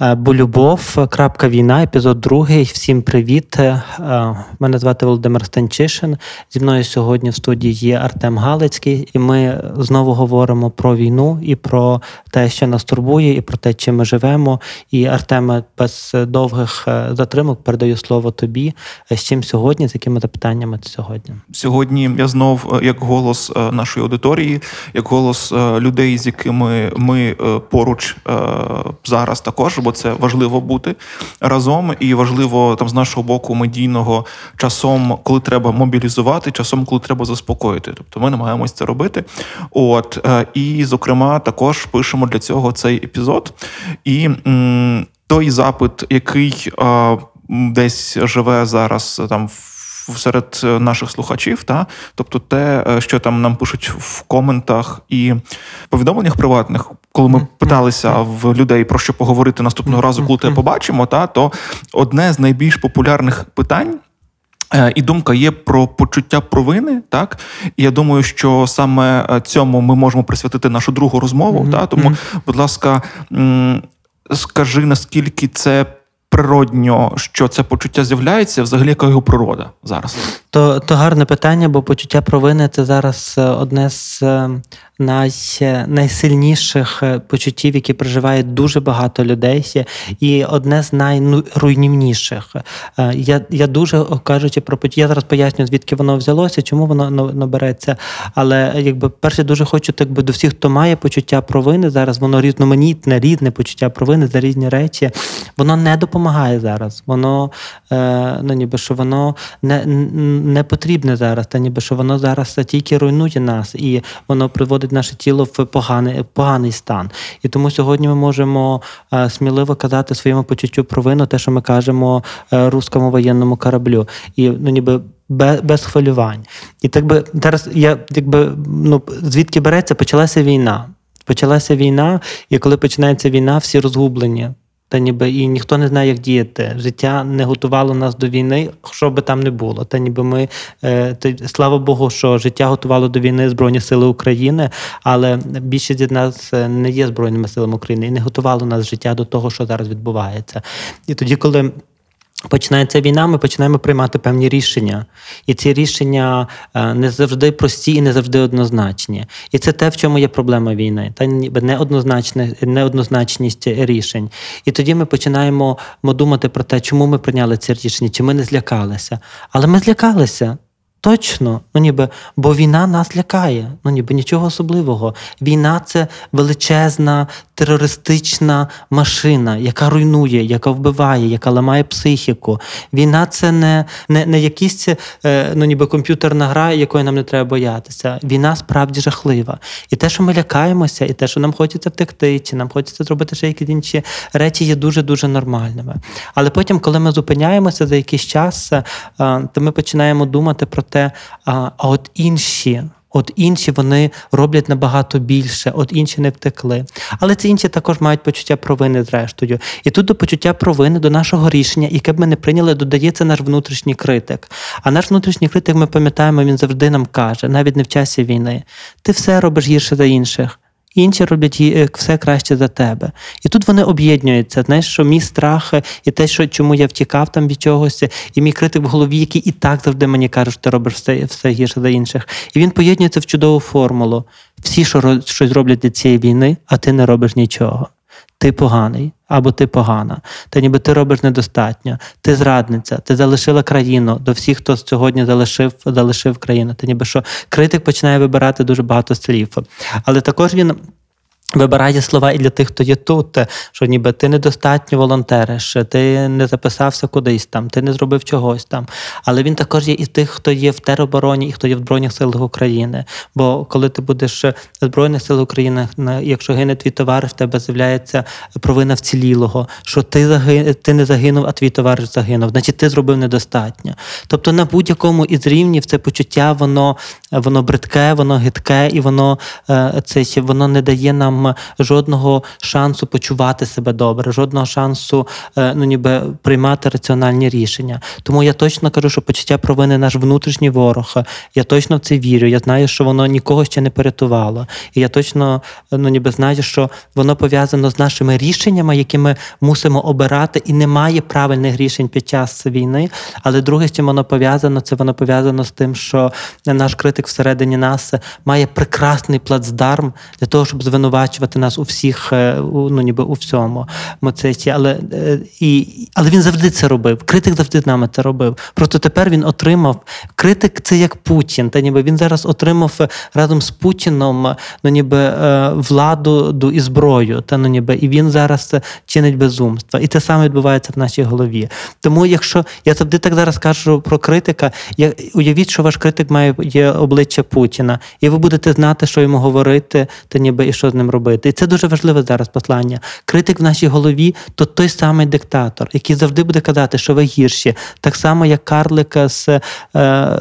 Е, бо любов, крапка війна, епізод другий. Всім привіт. Е, мене звати Володимир Станчишин. Зі мною сьогодні в студії є Артем Галицький, і ми знову говоримо про війну і про те, що нас турбує, і про те, чим ми живемо. І Артеме, без довгих е, затримок передаю слово тобі. З чим сьогодні, з якими запитаннями сьогодні? Сьогодні я знов як голос нашої аудиторії, як голос людей, з якими ми поруч зараз також бо це важливо бути разом, і важливо там з нашого боку медійного часом, коли треба мобілізувати, часом, коли треба заспокоїти. Тобто ми намагаємось це робити. От е, і, зокрема, також пишемо для цього цей епізод. І м, той запит, який а, десь живе зараз там в серед е, наших слухачів, та тобто те, е, що там нам пишуть в коментах і повідомленнях приватних, коли ми питалися в людей про що поговорити наступного разу, коли тебе побачимо, та то одне з найбільш популярних питань. Е, і думка є про почуття провини, так і я думаю, що саме цьому ми можемо присвятити нашу другу розмову. Mm-hmm. Та тому, будь ласка, скажи наскільки це природньо, що це почуття з'являється, взагалі яка його природа зараз? То то гарне питання, бо почуття провини це зараз е, одне з е, най, найсильніших е, почуттів, які проживають дуже багато людей, і одне з найруйнівніших. Я я дуже кажучи про я зараз поясню, звідки воно взялося, чому воно набереться. Але якби перше дуже хочу так би до всіх, хто має почуття провини, зараз воно різноманітне, рідне почуття провини за різні речі. Воно не допомагає зараз. Воно ну ніби що воно не не потрібне зараз, та ніби що воно зараз тільки руйнує нас, і воно приводить наше тіло в поганий поганий стан. І тому сьогодні ми можемо е, сміливо казати своєму почуттю провину, те, що ми кажемо е, руському воєнному кораблю, і ну ніби. Без хвилювань. І так би зараз я якби ну звідки береться, почалася війна. Почалася війна, і коли починається війна, всі розгублені. Та ніби і ніхто не знає, як діяти. Життя не готувало нас до війни, що би там не було. Та ніби ми е, та, слава Богу, що життя готувало до війни Збройні Сили України, але більшість від нас е, не є Збройними силами України і не готувало нас життя до того, що зараз відбувається. І тоді, коли Починається війна, ми починаємо приймати певні рішення, і ці рішення е, не завжди прості і не завжди однозначні. І це те, в чому є проблема війни, та неоднозначність рішень. І тоді ми починаємо думати про те, чому ми прийняли ці рішення, чи ми не злякалися. Але ми злякалися. Точно, ну ніби, бо війна нас лякає, ну ніби нічого особливого. Війна це величезна терористична машина, яка руйнує, яка вбиває, яка ламає психіку. Війна це не не, не якісь е, ну ніби комп'ютерна гра, якої нам не треба боятися. Війна справді жахлива. І те, що ми лякаємося, і те, що нам хочеться втекти, чи нам хочеться зробити ще якісь інші речі, є дуже дуже нормальними. Але потім, коли ми зупиняємося за якийсь час, е, то ми починаємо думати про те, а от інші. От інші вони роблять набагато більше, от інші не втекли. Але ці інші також мають почуття провини, зрештою. І тут до почуття провини, до нашого рішення, яке б ми не прийняли, додається наш внутрішній критик. А наш внутрішній критик, ми пам'ятаємо, він завжди нам каже, навіть не в часі війни: ти все робиш гірше за інших інші роблять е, все краще за тебе. І тут вони об'єднуються. Знаєш, що мій страх і те, що чому я втікав там від чогось, і мій критик в голові, який і так завжди мені каже, що ти робиш все все гірше за інших. І він поєднується в чудову формулу. Всі, що щось роблять для цієї війни, а ти не робиш нічого ти поганий або ти погана, та ніби ти робиш недостатньо, ти зрадниця, ти залишила країну до всіх, хто сьогодні залишив залишив країну. Та ніби що критик починає вибирати дуже багато слів. Але також він Вибирає слова і для тих, хто є тут, що ніби ти недостатньо волонтериш, ти не записався кудись там, ти не зробив чогось там. Але він також є і тих, хто є в теробороні і хто є в Збройних силах України. Бо коли ти будеш в Збройних силах України, якщо гине твій товариш, в тебе з'являється провина вцілілого, що ти заги... ти не загинув, а твій товариш загинув, значить ти зробив недостатньо. Тобто на будь-якому із рівнів це почуття, воно воно бридке, воно гидке і воно е, це воно не дає нам нам жодного шансу почувати себе добре, жодного шансу е, ну, ніби приймати раціональні рішення. Тому я точно кажу, що почуття провини наш внутрішній ворог. Я точно в це вірю. Я знаю, що воно нікого ще не порятувало. І я точно ну, ніби знаю, що воно пов'язано з нашими рішеннями, які ми мусимо обирати, і немає правильних рішень під час війни. Але друге, з чим воно пов'язано, це воно пов'язано з тим, що наш критик всередині нас має прекрасний плацдарм для того, щоб звинувачувати нас у всіх, е, ну ніби у всьому. Моциці. Але, е, і, але він завжди це робив. Критик завжди нами це робив. Просто тепер він отримав. Критик це як Путін. Та ніби він зараз отримав е, разом з Путіном ну, ніби владу ду- і зброю. Та ну ніби і він зараз чинить безумство. І те саме відбувається в нашій голові. Тому, якщо я завжди так зараз кажу про критика, я уявіть, що ваш критик має є обличчя Путіна, і ви будете знати, що йому говорити, та ніби і що з ним робити. І це дуже важливе зараз послання. Критик в нашій голові то той самий диктатор, який завжди буде казати, що ви гірші. Так само, як Карлик з е,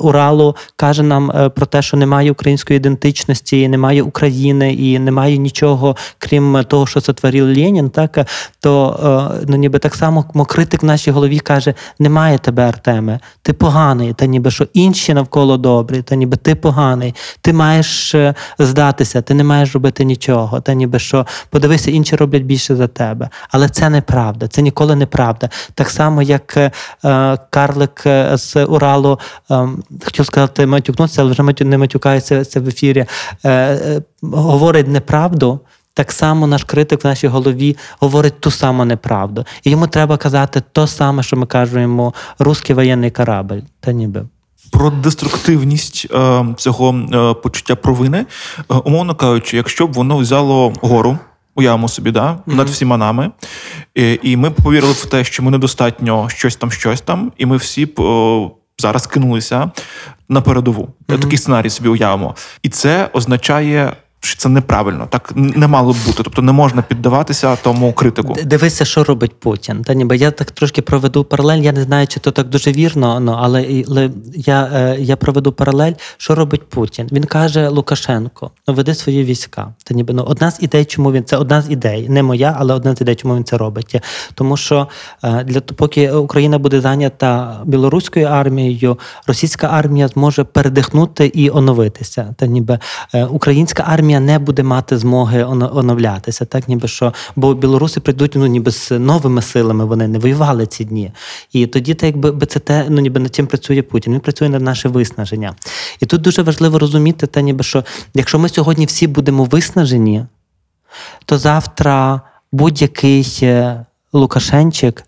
Уралу каже нам е, про те, що немає української ідентичності, немає України і немає нічого, крім того, що сотворив Ленін, так? То е, ну ніби так само мо критик в нашій голові каже: немає тебе, Артеме, ти поганий, та ніби що інші навколо добрі, та ніби ти поганий, ти маєш е, здатися, ти не маєш робити нічого, та ніби що подивися, інші роблять більше за тебе. Але це неправда, це ніколи неправда. Так само, як е, е, Карлик е, з Уралу е, хотів сказати, матюкнутися, але вже матю- не матюкається це в ефірі. Е, е, говорить неправду. Так само наш критик в нашій голові говорить ту саму неправду. І йому треба казати то саме, що ми кажемо, русський воєнний корабль. Та ніби. Про деструктивність е, цього е, почуття провини, е, умовно кажучи, якщо б воно взяло гору, уявимо собі, да, над всіма нами, і, і ми б повірили в те, що ми недостатньо щось там, щось там, і ми всі б зараз кинулися на передову. Такий сценарій собі уявимо. І це означає. Що це неправильно, так не мало б бути. Тобто не можна піддаватися тому критику. Дивися, що робить Путін. Та ніби я так трошки проведу паралель. Я не знаю, чи то так дуже вірно, ну, але, я, е, я проведу паралель. Що робить Путін? Він каже Лукашенко: ну веди свої війська. Та ніби ну одна з ідей, чому він це одна з ідей, не моя, але одна з ідей, чому він це робить. Тому що е, для поки Україна буде зайнята білоруською армією, російська армія зможе передихнути і оновитися. Та ніби е, українська армія не буде мати змоги оновлятися, так ніби що, бо білоруси прийдуть ну ніби з новими силами. Вони не воювали ці дні. І тоді, так якби це те, ну ніби над чим працює Путін. Він працює над наше виснаження. І тут дуже важливо розуміти, те, ніби що якщо ми сьогодні всі будемо виснажені, то завтра будь-який е, Лукашенчик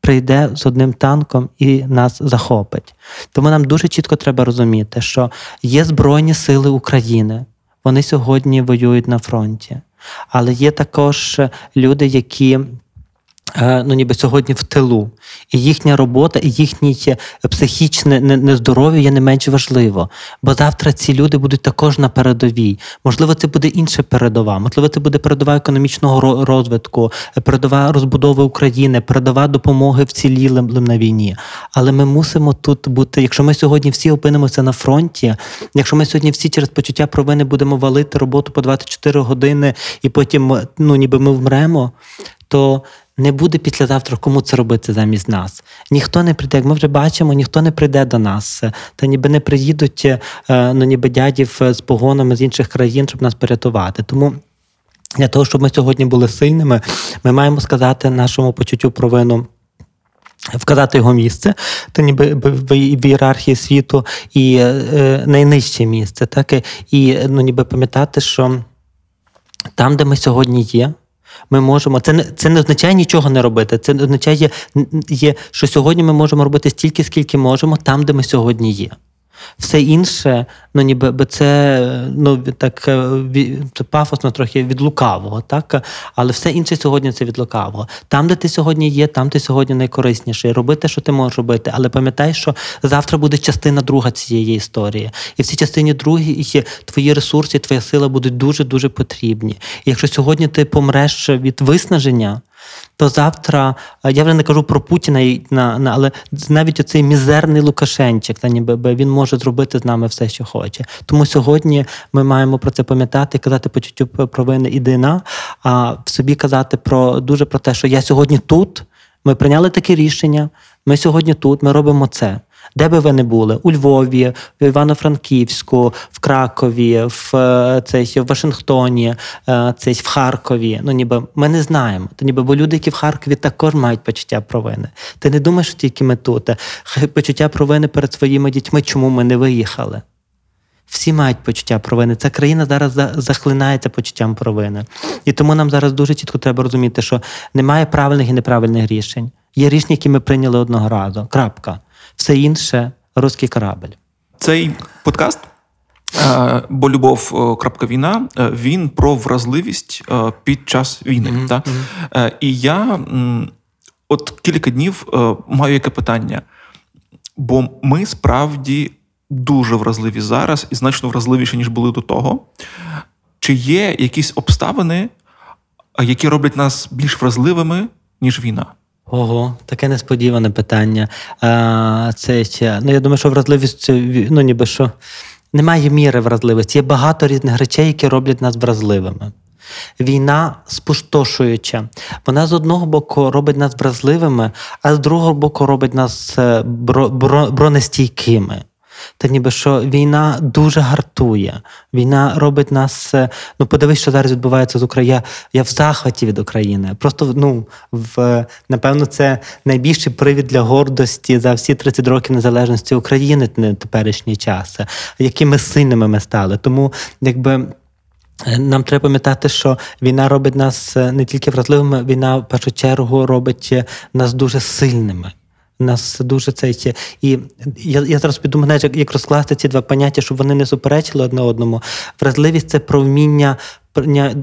прийде з одним танком і нас захопить. Тому нам дуже чітко треба розуміти, що є Збройні Сили України, вони сьогодні воюють на фронті. Але є також е, люди, які ну, ніби сьогодні в тилу. І їхня робота, і їхнє е, психічне нездоров'я є не менш важливо. Бо завтра ці люди будуть також на передовій. Можливо, це буде інша передова, можливо, це буде передова економічного розвитку, е, передова розбудови України, передова допомоги вцілілим на війні. Але ми мусимо тут бути. Якщо ми сьогодні всі опинимося на фронті, якщо ми сьогодні всі через почуття провини будемо валити роботу по 24 години, і потім ну ніби ми вмремо, то не буде післязавтра кому це робити замість нас. Ніхто не прийде, як ми вже бачимо, ніхто не прийде до нас. Та ніби не приїдуть е, ну, ніби дядів з погонами з інших країн, щоб нас порятувати. Тому. Для того, щоб ми сьогодні були сильними, ми маємо сказати нашому почуттю провину. Вказати його місце, то ніби в, ієрархії світу, і е, найнижче місце, так і ну, ніби пам'ятати, що там, де ми сьогодні є, ми можемо. Це не це не означає нічого не робити. Це означає, н- є, що сьогодні ми можемо робити стільки, скільки можемо, там, де ми сьогодні є. Все інше, ну ніби би це ну так е, це пафосно трохи від лукавого, так але все інше сьогодні це від лукавого. Там, де ти сьогодні є, там ти сьогодні найкорисніший. Роби те, що ти можеш робити, але пам'ятай, що завтра буде частина друга цієї історії, і в цій частині другій твої ресурси, твоя сила будуть дуже дуже потрібні. І якщо сьогодні ти помреш від виснаження. То завтра е, я вже не кажу про Путіна, на, на, але навіть оцей мізерний Лукашенчик, та ніби би він може зробити з нами все, що хоче. Тому сьогодні ми маємо про це пам'ятати, казати почуттю провини ідина, а в собі казати про дуже про те, що я сьогодні тут. Ми прийняли таке рішення. Ми сьогодні тут, ми робимо це. Де би ви не були? У Львові, в Івано-Франківську, в Кракові, в е, цей, в Вашингтоні, е, цей, в Харкові. Ну, ніби ми не знаємо. То ніби бо люди, які в Харкові також мають почуття провини. Ти не думаєш, що тільки ми тут. Почуття провини перед своїми дітьми, чому ми не виїхали. Всі мають почуття провини. Ця країна зараз за- захлинається почуттям провини. І тому нам зараз дуже чітко треба розуміти, що немає правильних і неправильних рішень. Є рішення, які ми прийняли одного разу. Крапка. Все інше руський корабль. Цей подкаст. е, Бо любов е, крапка війна, е, він про вразливість під час війни. Мгм, Та? І я от кілька днів маю яке питання. Бо ми справді дуже вразливі зараз і значно вразливіші, ніж були до того. Чи є якісь обставини, які роблять нас більш вразливими, ніж війна? Ого, таке несподіване питання. А, це ще, ну я думаю, що вразливість це ну ніби що немає міри вразливості. Є багато різних речей, які роблять нас вразливими. Війна спустошуюча. Вона з одного боку робить нас вразливими, а з другого боку робить нас е, бро, бро, бронестійкими. Та ніби що війна дуже гартує. Війна робить нас. е, Ну, подивись, що зараз відбувається з Україною. Я, в захваті від України. Просто ну, в, напевно, це найбільший привід для гордості за всі 30 років незалежності України на теперішній час, е, якими сильними ми стали. Тому якби. Е, Нам треба пам'ятати, що війна робить нас не тільки вразливими, війна в першу чергу робить нас дуже сильними. Нас дуже це. І я, я зараз підумаю, як, як розкласти ці два поняття, щоб вони не суперечили одне одному. Вразливість це про вміння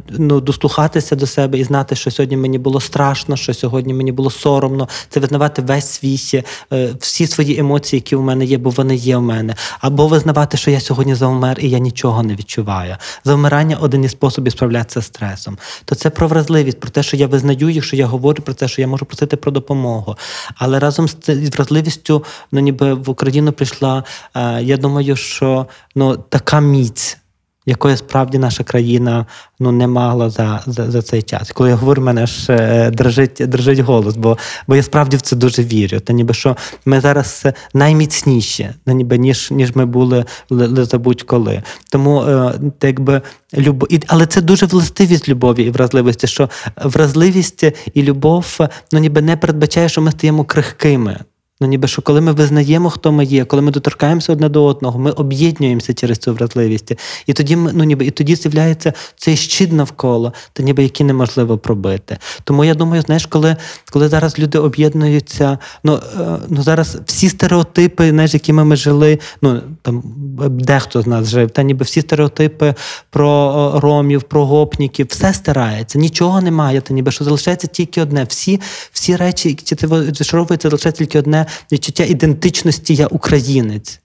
ну, дослухатися до себе і знати, що сьогодні мені було страшно, що сьогодні мені було соромно. Це визнавати весь свій, е, всі свої емоції, які у мене є, бо вони є у мене. Або визнавати, що я сьогодні завмер і я нічого не відчуваю. Завмирання один із способів справлятися з стресом. То це про вразливість, про те, що я визнаю їх, що я говорю про те, що я можу просити про допомогу. Але разом з вразливістю, ну ніби в Україну прийшла. е, Я думаю, що ну така міць якої справді наша країна ну не мала за, за, за цей час. Коли я говорю, мене ж е, дрожить, дрожить голос, бо, бо я справді в це дуже вірю. Та ніби що ми зараз е, найміцніші, та ніби ніж, ніж ми були ли- ли за будь-коли. Тому е, якби любов, і, але це дуже властивість любові і вразливості, що вразливість і любов ну ніби не передбачає, що ми стаємо крихкими. Ну, ніби що коли ми визнаємо, хто ми є, коли ми доторкаємося одне до одного, ми об'єднуємося через цю вразливість. І тоді ми, ну ніби і тоді з'являється цей щит навколо, та ніби який неможливо пробити. Тому я думаю, знаєш, коли, коли зараз люди об'єднуються, ну, е, ну зараз всі стереотипи, знаєш, якими ми жили, ну там дехто з нас жив, та ніби всі стереотипи про е, ромів, про гопніків, все стирається, нічого немає, та ніби що залишається тільки одне. Всі, всі речі, які це залишається тільки одне відчуття ідентичності я українець.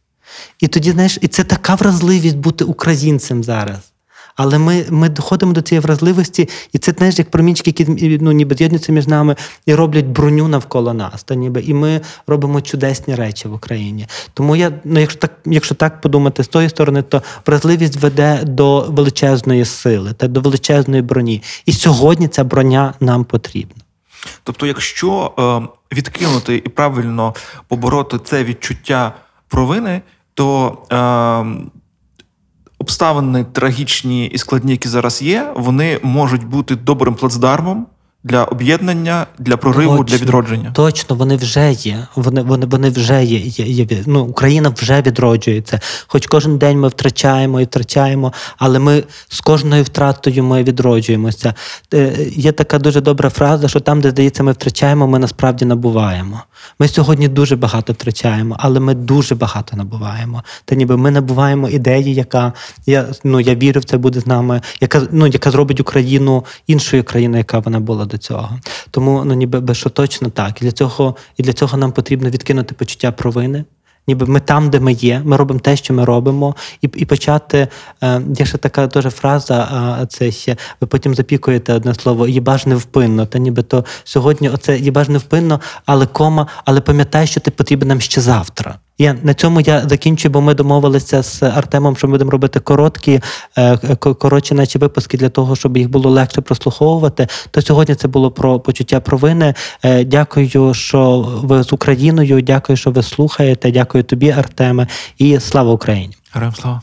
І тоді, знаєш, і це така вразливість бути українцем зараз. Але ми, ми доходимо до цієї вразливості, і це знаєш, як промінчики, які ну, ніби з'єднуються між нами і роблять броню навколо нас. Та ніби, і ми робимо чудесні речі в Україні. Тому я, ну, якщо так, якщо так подумати з тої сторони, то вразливість веде до величезної сили та до величезної броні. І сьогодні ця броня нам потрібна. Тобто, якщо е, відкинути і правильно побороти це відчуття провини, то е, обставини трагічні і складні, які зараз є, вони можуть бути добрим плацдармом для об'єднання, для прориву, для відродження. Точно, вони вже є. Вони, вони, вони вже є, є, є. Ну, Україна вже відроджується. Хоч кожен день ми втрачаємо і втрачаємо, але ми з кожною втратою ми відроджуємося. Е, Є така дуже добра фраза, що там, де здається, ми втрачаємо, ми насправді набуваємо. Ми сьогодні дуже багато втрачаємо, але ми дуже багато набуваємо. Та ніби ми набуваємо ідеї, яка я ну я вірю в це буде з нами, яка ну яка зробить Україну іншою країною, яка вона була до цього. Тому ну ніби би, що точно так. І для цього і для цього нам потрібно відкинути почуття провини. ніби ми там, де ми є, ми робимо те, що ми робимо, і, і почати. Е, є ще така дуже фраза, а це ще ви потім запікуєте одне слово їбаж невпинно. Та ніби то сьогодні оце їбаж невпинно, але кома, але пам'ятай, що ти потрібен нам ще завтра. Я на цьому я закінчую, бо ми домовилися з Артемом, що ми будемо робити короткі, е, коротші наші випуски для того, щоб їх було легше прослуховувати. То сьогодні це було про почуття провини. Е, Дякую, що ви з Україною. Дякую, що ви слухаєте. Дякую тобі, Артеме, і слава Україні. Героям слава.